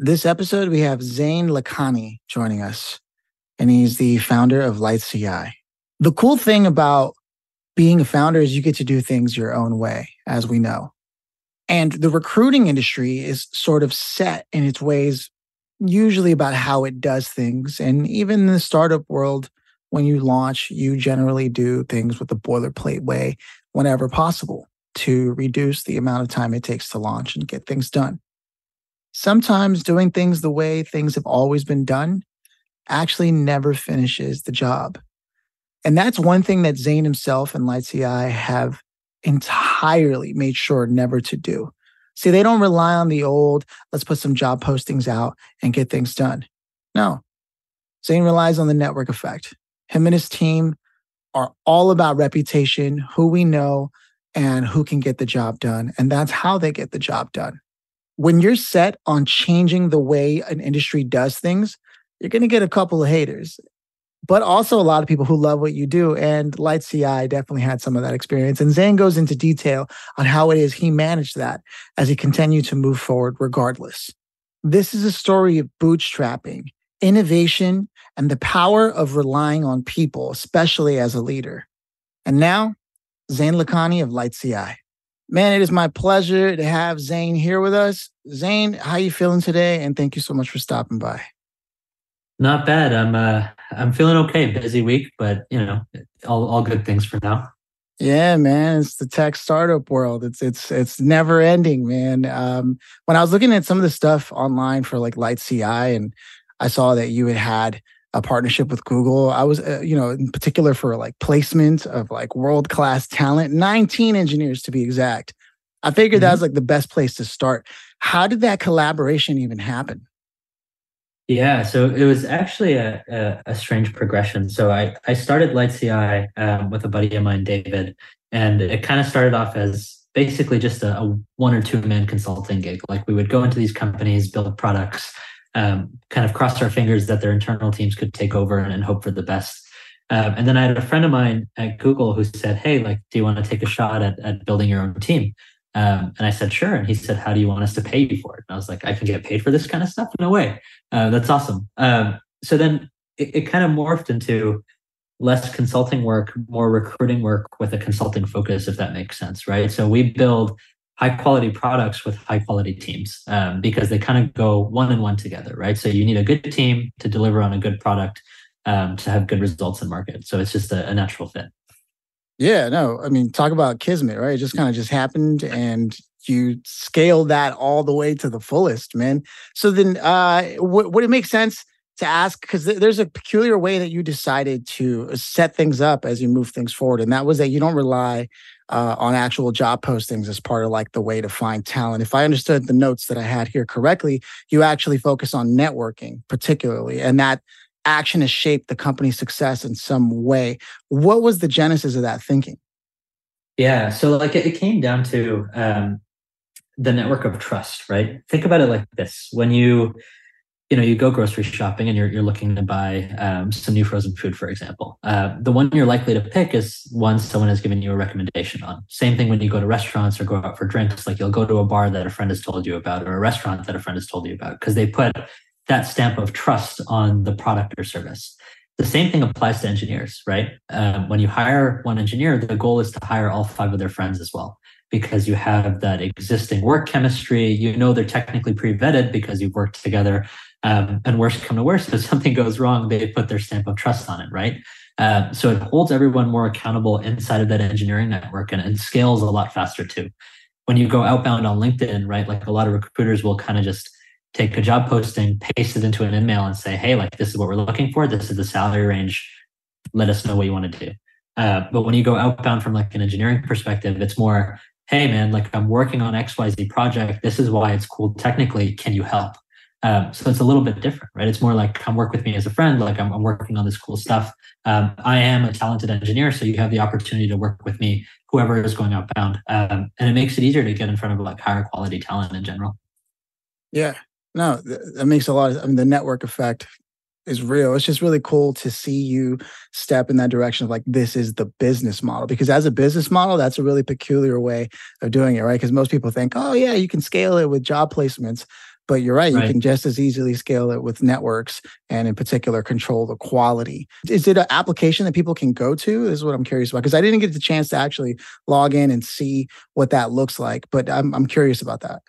This episode, we have Zain Lakhani joining us, and he's the founder of Light CI. The cool thing about being a founder is you get to do things your own way, as we know. And the recruiting industry is sort of set in its ways, usually about how it does things. And even in the startup world, when you launch, you generally do things with the boilerplate way whenever possible to reduce the amount of time it takes to launch and get things done. Sometimes doing things the way things have always been done actually never finishes the job. And that's one thing that Zain himself and Light CI have entirely made sure never to do. See, they don't rely on the old, let's put some job postings out and get things done. No. Zain relies on the network effect. Him and his team are all about reputation, who we know, and who can get the job done. And that's how they get the job done. When you're set on changing the way an industry does things, you're going to get a couple of haters but also a lot of people who love what you do. And Light CI definitely had some of that experience. And Zain goes into detail on how it is he managed that as he continued to move forward regardless. This is a story of bootstrapping, innovation, and the power of relying on people, especially as a leader. And now, Zain Lakhani of Light CI. Man, it is my pleasure to have Zain here with us. Zain, how you feeling today? And thank you so much for stopping by. Not bad. I'm uh I'm feeling okay. Busy week, but you know, all all good things for now. Yeah, man, it's the tech startup world. It's it's it's never ending, man. Um, when I was looking at some of the stuff online for like Light CI, and I saw that you had had a partnership with Google. I was, uh, you know, in particular for like placement of like world class talent, 19 engineers to be exact. I figured mm-hmm. that was like the best place to start. How did that collaboration even happen? Yeah, so it was actually a, a, a strange progression. So I, I started Light CI um, with a buddy of mine, David, and it kind of started off as basically just a, a, one or two man consulting gig. Like we would go into these companies, build products, um, kind of cross our fingers that their internal teams could take over and, and hope for the best. Um, and then I had a friend of mine at Google who said, Hey, like, do you want to take a shot at, at building your own team? Um, and I said, sure. And he said, how do you want us to pay you for it? And I was like, I can get paid for this kind of stuff? No way. Uh, that's awesome. Um, so then it, it, kind of morphed into less consulting work, more recruiting work with a consulting focus, if that makes sense, right? So we build high quality products with high quality teams um, because they kind of go one and one together, right? So you need a good team to deliver on a good product um, to have good results in market. So it's just a, a natural fit. Yeah, no, I mean, talk about kismet, right? It just kind of just happened and you scaled that all the way to the fullest, man. So then, uh, w- would it make sense to ask? Because th- there's a peculiar way that you decided to set things up as you move things forward, and that was that you don't rely uh, on actual job postings as part of like the way to find talent. If I understood the notes that I had here correctly, you actually focus on networking, particularly, and that action has shaped the company's success in some way. What was the genesis of that thinking? Yeah, so like it, it came down to um, the network of trust, right? Think about it like this: when you you know you go grocery shopping and you're you're looking to buy um, some new frozen food, for example, uh, the one you're likely to pick is one someone has given you a recommendation on. Same thing when you go to restaurants or go out for drinks. Like you'll go to a bar that a friend has told you about, or a restaurant that a friend has told you about, because they put that stamp of trust on the product or service. The same thing applies to engineers, right? Um, when you hire one engineer, the goal is to hire all five of their friends as well, because you have that existing work chemistry. You know they're technically pre-vetted because you've worked together. Um, and worst come to worst, if something goes wrong, they put their stamp of trust on it, right? Uh, so it holds everyone more accountable inside of that engineering network and, and scales a lot faster too. When you go outbound on LinkedIn, right, like a lot of recruiters will kind of just take a job posting, paste it into an email, and say, "Hey, like this is what we're looking for. This is the salary range. Let us know what you want to do." Uh, but when you go outbound from like an engineering perspective, it's more, "Hey, man, like I'm working on X Y Z project. This is why it's cool technically. Can you help?" Um, so it's a little bit different, right? It's more like come work with me as a friend. Like I'm, I'm working on this cool stuff. Um, I am a talented engineer, so you have the opportunity to work with me, whoever is going outbound, um, and it makes it easier to get in front of like higher quality talent in general. Yeah, no, that makes a lot of. I mean, the network effect is real. It's just really cool to see you step in that direction of like this is the business model because as a business model, that's a really peculiar way of doing it, right? Because most people think, oh yeah, you can scale it with job placements, But you're right, right, you can just as easily scale it with networks and in particular control the quality. Is it an application that people can go to? This is what I'm curious about because I didn't get the chance to actually log in and see what that looks like, but I'm I'm curious about that.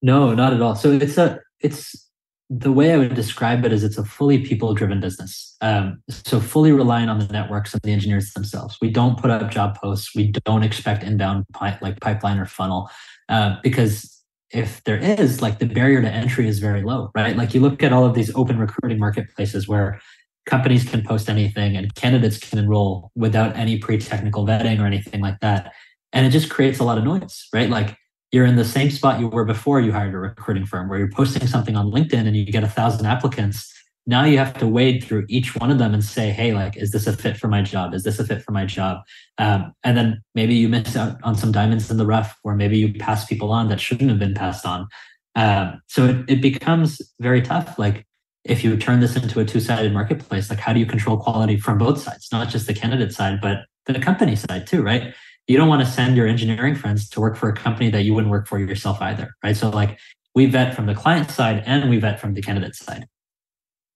No, not at all. So it's a it's the way I would describe it is it's a fully people driven business. Um, so fully relying on the networks and the engineers themselves. We don't put up job posts. We don't expect inbound pi- like pipeline or funnel uh, because if there is like the barrier to entry is very low, right? Like you look at all of these open recruiting marketplaces where companies can post anything and candidates can enroll without any pre-technical vetting or anything like that. And it just creates a lot of noise, right? Like you're in the same spot you were before you hired a recruiting firm where you're posting something on LinkedIn and you get a thousand applicants. Now you have to wade through each one of them and say, hey, like, is this a fit for my job? Is this a fit for my job? Um, and then maybe you miss out on some diamonds in the rough, or maybe you pass people on that shouldn't have been passed on. Um, so it, it becomes very tough. Like, if you turn this into a two-sided marketplace, like how do you control quality from both sides, not just the candidate side, but the company side too, right? You don't want to send your engineering friends to work for a company that you wouldn't work for yourself either, right? So like we vet from the client side and we vet from the candidate side.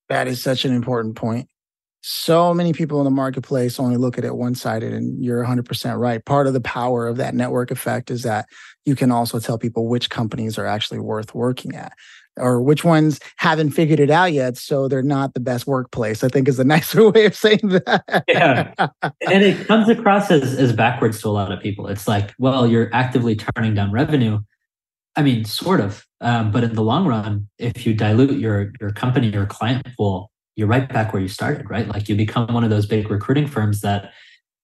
That is such an important point. So many people in the marketplace only look at it one sided, and you're 100% right. Part of the power of that network effect is that you can also tell people which companies are actually worth working at or which ones haven't figured it out yet so they're not the best workplace i think is a nicer way of saying that. Yeah. And it comes across as, as backwards to a lot of people. It's like well you're actively turning down revenue. I mean sort of um, but in the long run if you dilute your your company or client pool you're right back where you started right? Like you become one of those big recruiting firms that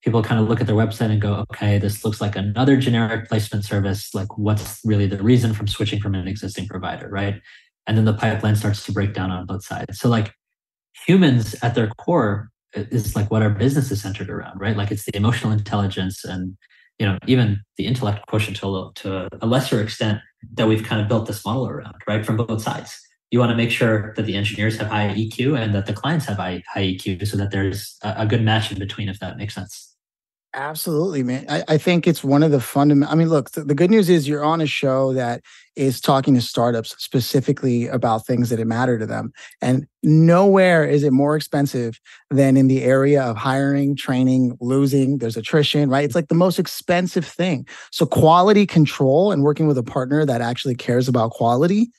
people kind of look at their website and go, okay, this looks like another generic placement service. Like, what's really the reason from switching from an existing provider, right? And then the pipeline starts to break down on both sides. So, like, humans at their core is like what our business is centered around, right? Like, it's the emotional intelligence and you know even the intellect quotient to a, to a lesser extent that we've kind of built this model around, right? From both sides you want to make sure that the engineers have high EQ and that the clients have high, high EQ so that there's a, a good match in between, if that makes sense. Absolutely, man. I, I, think it's one of the fundamental. I mean, look, the, the, good news is you're on a show that is talking to startups specifically about things that matter to them. And nowhere is it more expensive than in the area of hiring, training, losing. There's attrition, right? It's like the most expensive thing. So, quality control and working with a partner that actually cares about quality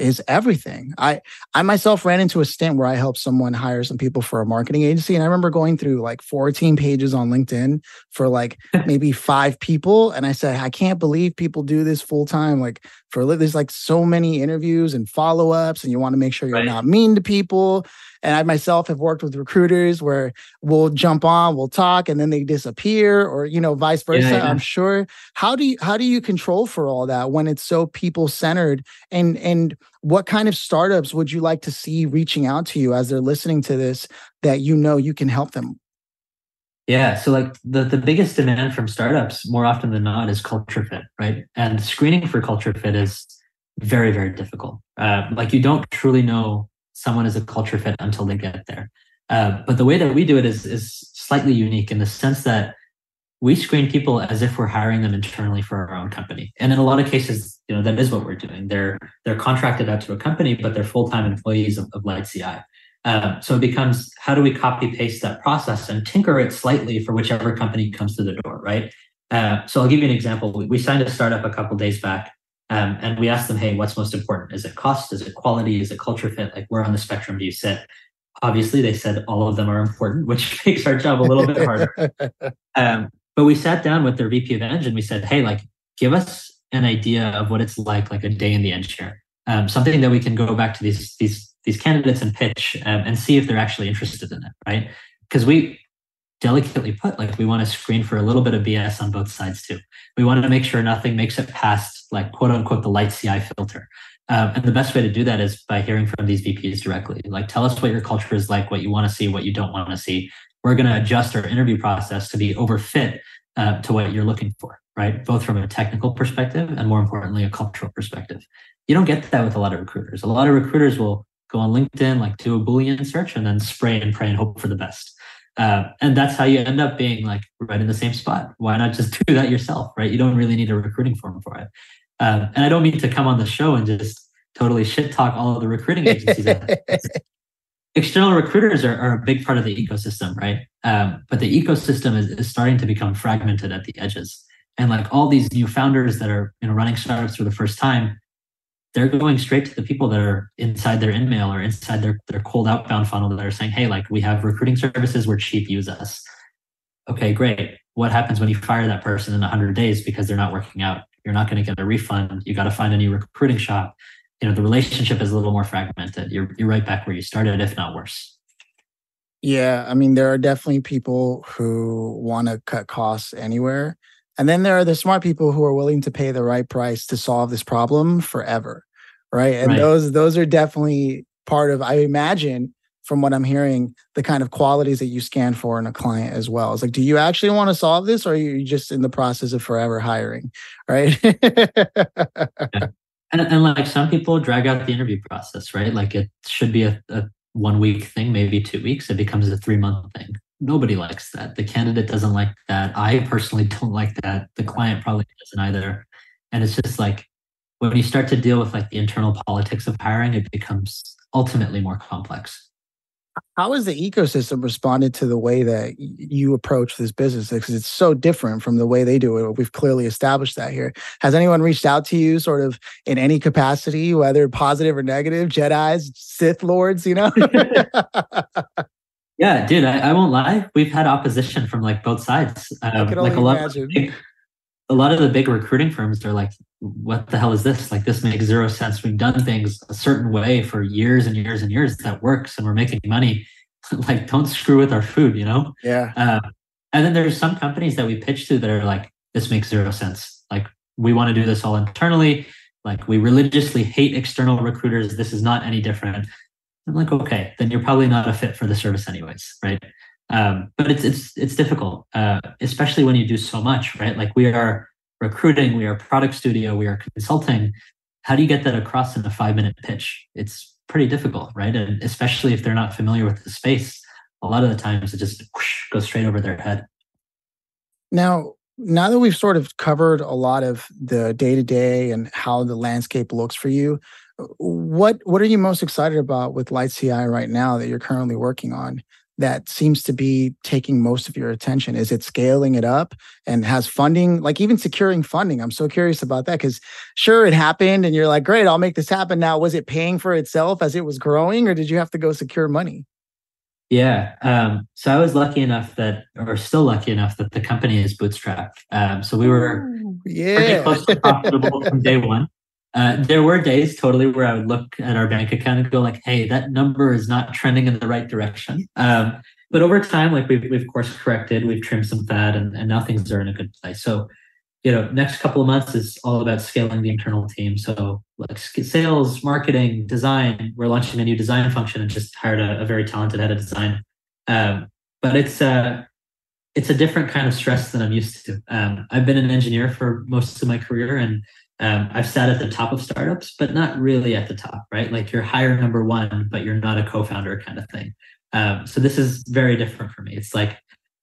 is everything. I I myself ran into a stint where I helped someone hire some people for a marketing agency and I remember going through like 14 pages on LinkedIn for like maybe 5 people and I said I can't believe people do this full time like for there's like so many interviews and follow-ups and you want to make sure you're right. not mean to people and I myself have worked with recruiters where we'll jump on, we'll talk, and then they disappear, or you know, vice versa. Yeah, yeah. I'm sure. How do you how do you control for all that when it's so people centered? And and what kind of startups would you like to see reaching out to you as they're listening to this that you know you can help them? Yeah, so like the the biggest demand from startups more often than not is culture fit, right? And screening for culture fit is very very difficult. Uh, like you don't truly know someone is a culture fit until they get there. Uh, but the way that we do it is is slightly unique in the sense that we screen people as if we're hiring them internally for our own company. And in a lot of cases, you know, that is what we're doing. They're they're contracted out to a company, but they're full-time employees of, of Light CI. Um, so it becomes how do we copy paste that process and tinker it slightly for whichever company comes to the door, right? Uh, so I'll give you an example. We, we signed a startup a couple days back um, and we asked them, hey, what's most important? Is it cost? Is it quality? Is it culture fit? Like, where on the spectrum do you sit? Obviously, they said all of them are important, which makes our job a little bit harder. Um, but we sat down with their VP of Eng and we said, hey, like, give us an idea of what it's like, like a day in the engineer. Um, something that we can go back to these these these candidates and pitch um, and see if they're actually interested in it, right? Because we delicately put, like we want to screen for a little bit of BS on both sides too. We want to make sure nothing makes it past like quote unquote the light CI filter. Um, and the best way to do that is by hearing from these VPs directly. Like, tell us what your culture is like, what you want to see, what you don't want to see. We're going to adjust our interview process to be overfit uh, to what you're looking for, right? Both from a technical perspective and more importantly, a cultural perspective. You don't get that with a lot of recruiters. A lot of recruiters will go on LinkedIn, like do a Boolean search and then spray and pray and hope for the best. Uh, and that's how you end up being like right in the same spot. Why not just do that yourself, right? You don't really need a recruiting firm for it. Um, and I don't mean to come on the show and just totally shit talk all of the recruiting agencies. External recruiters are, are, a big part of the ecosystem, right? Um, but the ecosystem is, is starting to become fragmented at the edges. And like all these new founders that are you know running startups for the first time, they're going straight to the people that are inside their InMail or inside their, their cold outbound funnel that are saying, hey, like we have recruiting services, we're cheap, use us. Okay, great. What happens when you fire that person in 100 days because they're not working out? You're not going to get a refund. You got to find a new recruiting shop. You know, the relationship is a little more fragmented. You're, you're right back where you started, if not worse. Yeah. I mean, there are definitely people who want to cut costs anywhere. And then there are the smart people who are willing to pay the right price to solve this problem forever. Right. And right. those those are definitely part of I imagine from what I'm hearing, the kind of qualities that you scan for in a client as well. It's like, do you actually want to solve this or are you just in the process of forever hiring? Right. yeah. and, and like some people drag out the interview process, right? Like it should be a, a one week thing, maybe two weeks. It becomes a three month thing nobody likes that. The candidate doesn't like that. I personally don't like that. The client probably doesn't either. And it's just like when you start to deal with like the internal politics of hiring, it becomes ultimately more complex. How has the ecosystem responded to the way that you approach this business? Because it's so different from the way they do it. We've clearly established that here. Has anyone reached out to you, sort of in any capacity, whether positive or negative? Jedi's, Sith lords, you know? Yeah, dude, I, I, won't lie. We've had opposition from like both sides. Um, like a lot, imagine. of big, a lot of the big recruiting firms, they're like, "What the hell is this? Like, this makes zero sense. We've done things a certain way for years and years and years that works, and we're making money. like, don't screw with our food, you know?" Yeah. Uh, and then there's some companies that we pitch to that are like, "This makes zero sense. Like, we want to do this all internally. Like, we religiously hate external recruiters. This is not any different." I'm like, okay, then you're probably not a fit for the service anyways, right? Um, but it's it's it's difficult, uh, especially when you do so much, right? Like we are recruiting, we are product studio, we are consulting. How do you get that across in a five minute pitch? It's pretty difficult, right? And especially if they're not familiar with the space, a lot of the times it just whoosh, goes straight over their head. Now, now that we've sort of covered a lot of the day to day and how the landscape looks for you, what what are you most excited about with Light CI right now that you're currently working on that seems to be taking most of your attention? Is it scaling it up and has funding, like even securing funding? I'm so curious about that because sure, it happened and you're like, great, I'll make this happen. Now, was it paying for itself as it was growing or did you have to go secure money? Yeah. Um, so I was lucky enough that, or still lucky enough that the company is bootstrapped. Um, so we were Ooh, yeah. close to profitable from day one. Uh, there were days totally where I would look at our bank account and go like, "Hey, that number is not trending in the right direction." Um, but over time, like we've, we've course corrected, we've trimmed some fat, and, and now things are in a good place. So, you know, next couple of months is all about scaling the internal team. So, like sales, marketing, design. We're launching a new design function and just hired a, a very talented head of design. Um, but it's uh, it's a different kind of stress than I'm used to. Um, I've been an engineer for most of my career, and um, I've sat at the top of startups, but not really at the top, right? Like you're higher number one, but you're not a co-founder kind of thing. Um, so this is very different for me. It's like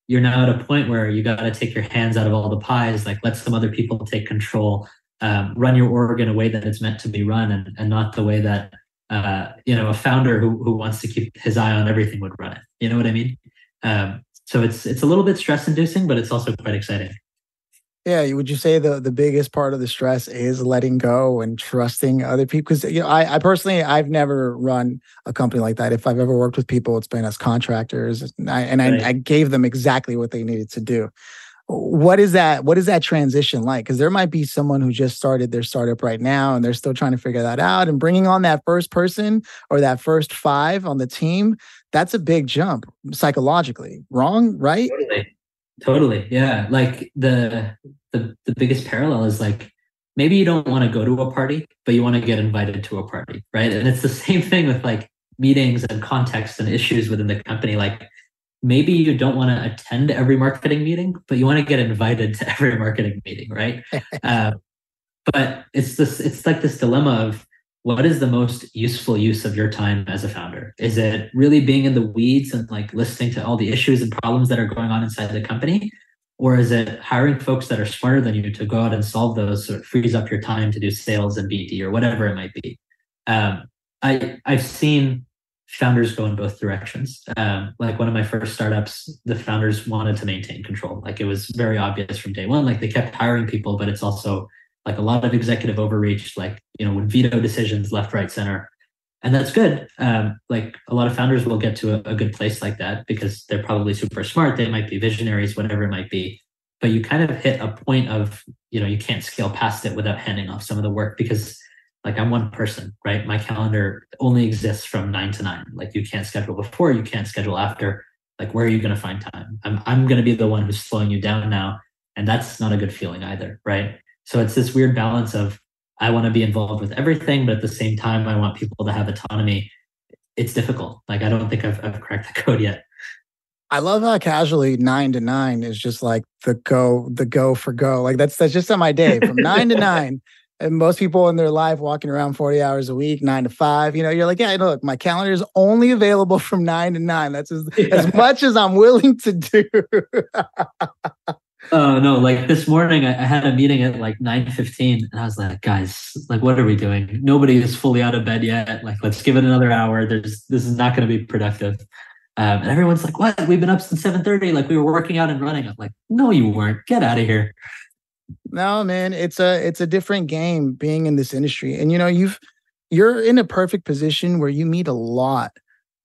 you're now at a point where you got to take your hands out of all the pies, like let some other people take control, um, run your org in a way that it's meant to be run, and, and not the way that uh, you know a founder who who wants to keep his eye on everything would run it. You know what I mean? Um, so it's it's a little bit stress inducing, but it's also quite exciting. Yeah, would you say the the biggest part of the stress is letting go and trusting other people? Because you know, I, I personally I've never run a company like that. If I've ever worked with people, it's been as contractors, and I, and right. I, I gave them exactly what they needed to do. What is that? What is that transition like? Because there might be someone who just started their startup right now, and they're still trying to figure that out. And bringing on that first person or that first five on the team, that's a big jump psychologically. Wrong, right? Totally. Totally. Yeah. Like the the the biggest parallel is like maybe you don't want to go to a party, but you want to get invited to a party, right? And it's the same thing with like meetings and context and issues within the company. Like maybe you don't want to attend every marketing meeting, but you want to get invited to every marketing meeting, right? uh, but it's this it's like this dilemma of what is the most useful use of your time as a founder? Is it really being in the weeds and like listening to all the issues and problems that are going on inside the company? Or is it hiring folks that are smarter than you to go out and solve those so it frees up your time to do sales and BD or whatever it might be? Um, I I've seen founders go in both directions. Um, like one of my first startups, the founders wanted to maintain control. Like it was very obvious from day one. Like they kept hiring people, but it's also like a lot of executive overreach. Like you know, would veto decisions left, right, center, and that's good. Um, like a lot of founders will get to a, a good place like that because they're probably super smart. They might be visionaries, whatever it might be. But you kind of hit a point of you know you can't scale past it without handing off some of the work because like I'm one person, right? My calendar only exists from nine to nine. Like you can't schedule before, you can't schedule after. Like where are you going to find time? I'm I'm going to be the one who's slowing you down now, and that's not a good feeling either, right? So it's this weird balance of I want to be involved with everything, but at the same time, I want people to have autonomy. It's difficult. Like I don't think I've I've cracked the code yet. I love how casually nine to nine is just like the go, the go for go. Like that's that's just on my day from nine to nine and most people in their life walking around 40 hours a week, nine to five, you know, you're like, yeah, look, my calendar is only available from nine to nine. That's as, yeah. as much as I'm willing to do. Oh no, like this morning I, I had a meeting at like 9 15 and I was like, guys, like what are we doing? Nobody is fully out of bed yet. Like, let's give it another hour. There's this is not going to be productive. Um, and everyone's like, what? We've been up since 7:30. Like we were working out and running. I'm like, no, you weren't. Get out of here. No, man, it's a it's a different game being in this industry. And you know, you've you're in a perfect position where you meet a lot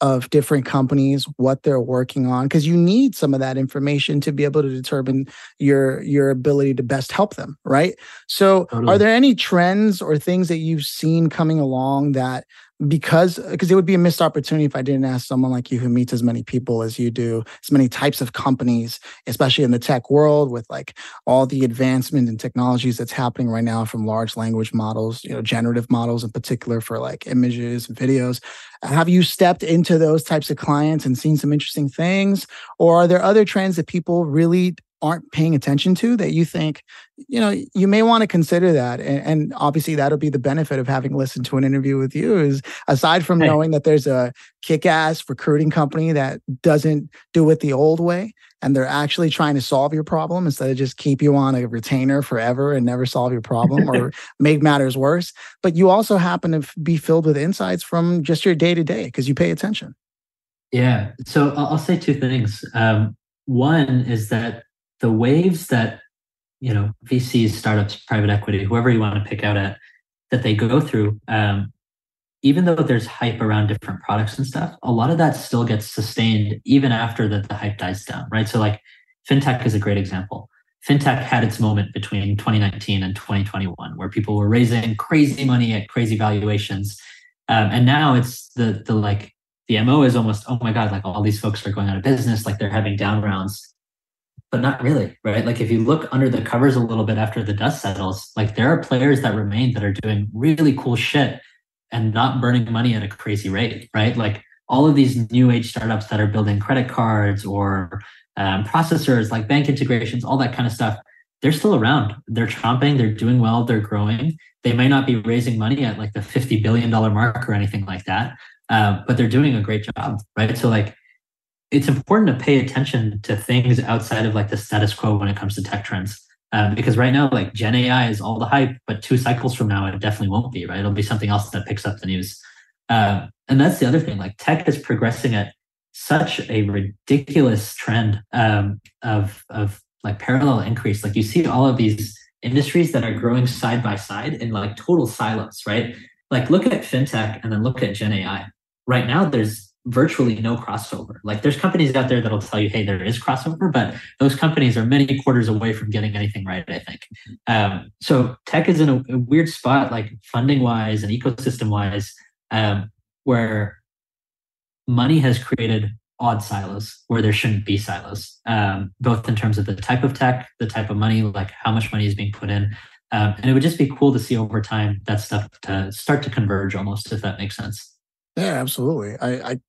of different companies what they're working on because you need some of that information to be able to determine your your ability to best help them right so totally. are there any trends or things that you've seen coming along that because because it would be a missed opportunity if I didn't ask someone like you who meets as many people as you do, as many types of companies, especially in the tech world with like all the advancement and technologies that's happening right now from large language models, you know, generative models in particular for like images and videos. Have you stepped into those types of clients and seen some interesting things? Or are there other trends that people really aren't paying attention to that you think you know you may want to consider that and, and, obviously that'll be the benefit of having listened to an interview with you is aside from hey. knowing that there's a kick-ass recruiting company that doesn't do it the old way and they're actually trying to solve your problem instead of just keep you on a retainer forever and never solve your problem or make matters worse but you also happen to be filled with insights from just your day to day because you pay attention yeah so i'll say two things um, one is that the waves that you know VCs, startups, private equity, whoever you want to pick out at that they go through, um, even though there's hype around different products and stuff, a lot of that still gets sustained even after the, the hype dies down, right? So like fintech is a great example. Fintech had its moment between 2019 and 2021 where people were raising crazy money at crazy valuations. Um, and now it's the the like the MO is almost, oh my God, like all these folks are going out of business, like they're having down rounds but not really, right? Like if you look under the covers a little bit after the dust settles, like there are players that remain that are doing really cool shit and not burning money at a crazy rate, right? Like all of these new age startups that are building credit cards or um, processors, like bank integrations, all that kind of stuff, they're still around. They're chomping, they're doing well, they're growing. They may not be raising money at like the $50 billion mark or anything like that, uh, but they're doing a great job, right? So, like, it's important to pay attention to things outside of like the status quo when it comes to tech trends. Um, because right now, like Gen AI is all the hype, but two cycles from now, it definitely won't be, right? It'll be something else that picks up the news. Uh, and that's the other thing, like tech is progressing at such a ridiculous trend um, of, of like parallel increase. Like you see all of these industries that are growing side by side in like total silos, right? Like look at fintech and then look at Gen AI. Right now, there's virtually no crossover. Like there's companies out there that'll tell you, hey, there is crossover, but those companies are many quarters away from getting anything right, I think. Um, so tech is in a, a, weird spot, like funding wise and ecosystem wise, um, where money has created odd silos where there shouldn't be silos, um, both in terms of the type of tech, the type of money, like how much money is being put in. Um, and it would just be cool to see over time that stuff to start to converge almost, if that makes sense. Yeah, absolutely. I, I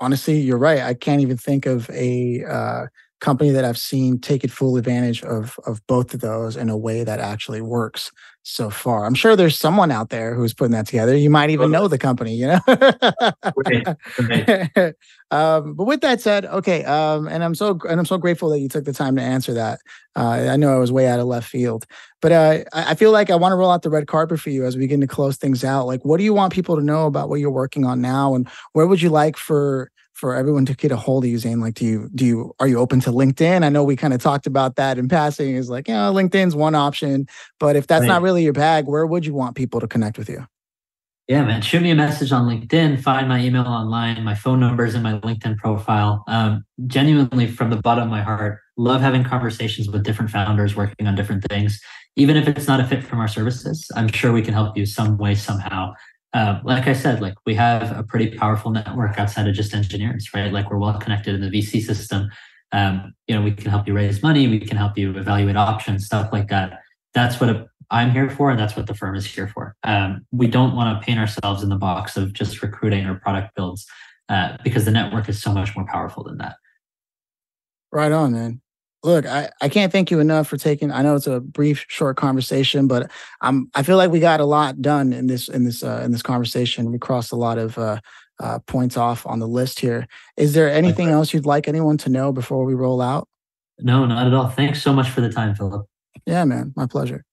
honestly, you're right. I can't even think of a uh, company that I've seen take it full advantage of of both of those in a way that actually works. So far. I'm sure there's someone out there who's putting that together. You might even know the company, you know. right. Right. um, but with that said, okay, um, and I'm so and I'm so grateful that you took the time to answer that. Uh, I know I was way out of left field, but uh, I feel like I want to roll out the red carpet for you as we begin to close things out. Like, what do you want people to know about what you're working on now, and where would you like for for everyone to get a hold of you, Zain? Like, do you do you are you open to LinkedIn? I know we kind of talked about that in passing. Is like, yeah, you know, LinkedIn's one option, but if that's right. not really your bag, where would you want people to connect with you? Yeah, man. Shoot me a message on LinkedIn. Find my email online. My phone number is in my LinkedIn profile. Um, genuinely, from the bottom of my heart, love having conversations with different founders working on different things. Even if it's not a fit from our services, I'm sure we can help you some way, somehow. Uh, like I said, like we have a pretty powerful network outside of just engineers, right? Like we're well connected in the VC system. Um, you know, we can help you raise money, we can help you evaluate options, stuff like that. That's what a, I'm here for, and that's what the firm is here for. Um, we don't want to paint ourselves in the box of just recruiting or product builds uh, because the network is so much more powerful than that. Right on, man look, I, I can't thank you enough for taking. I know it's a brief, short conversation, but I'm I feel like we got a lot done in this in this uh, in this conversation. We crossed a lot of uh, uh, points off on the list here. Is there anything okay. else you'd like anyone to know before we roll out? No, not at all. Thanks so much for the time, Phillip. Yeah, man, my pleasure.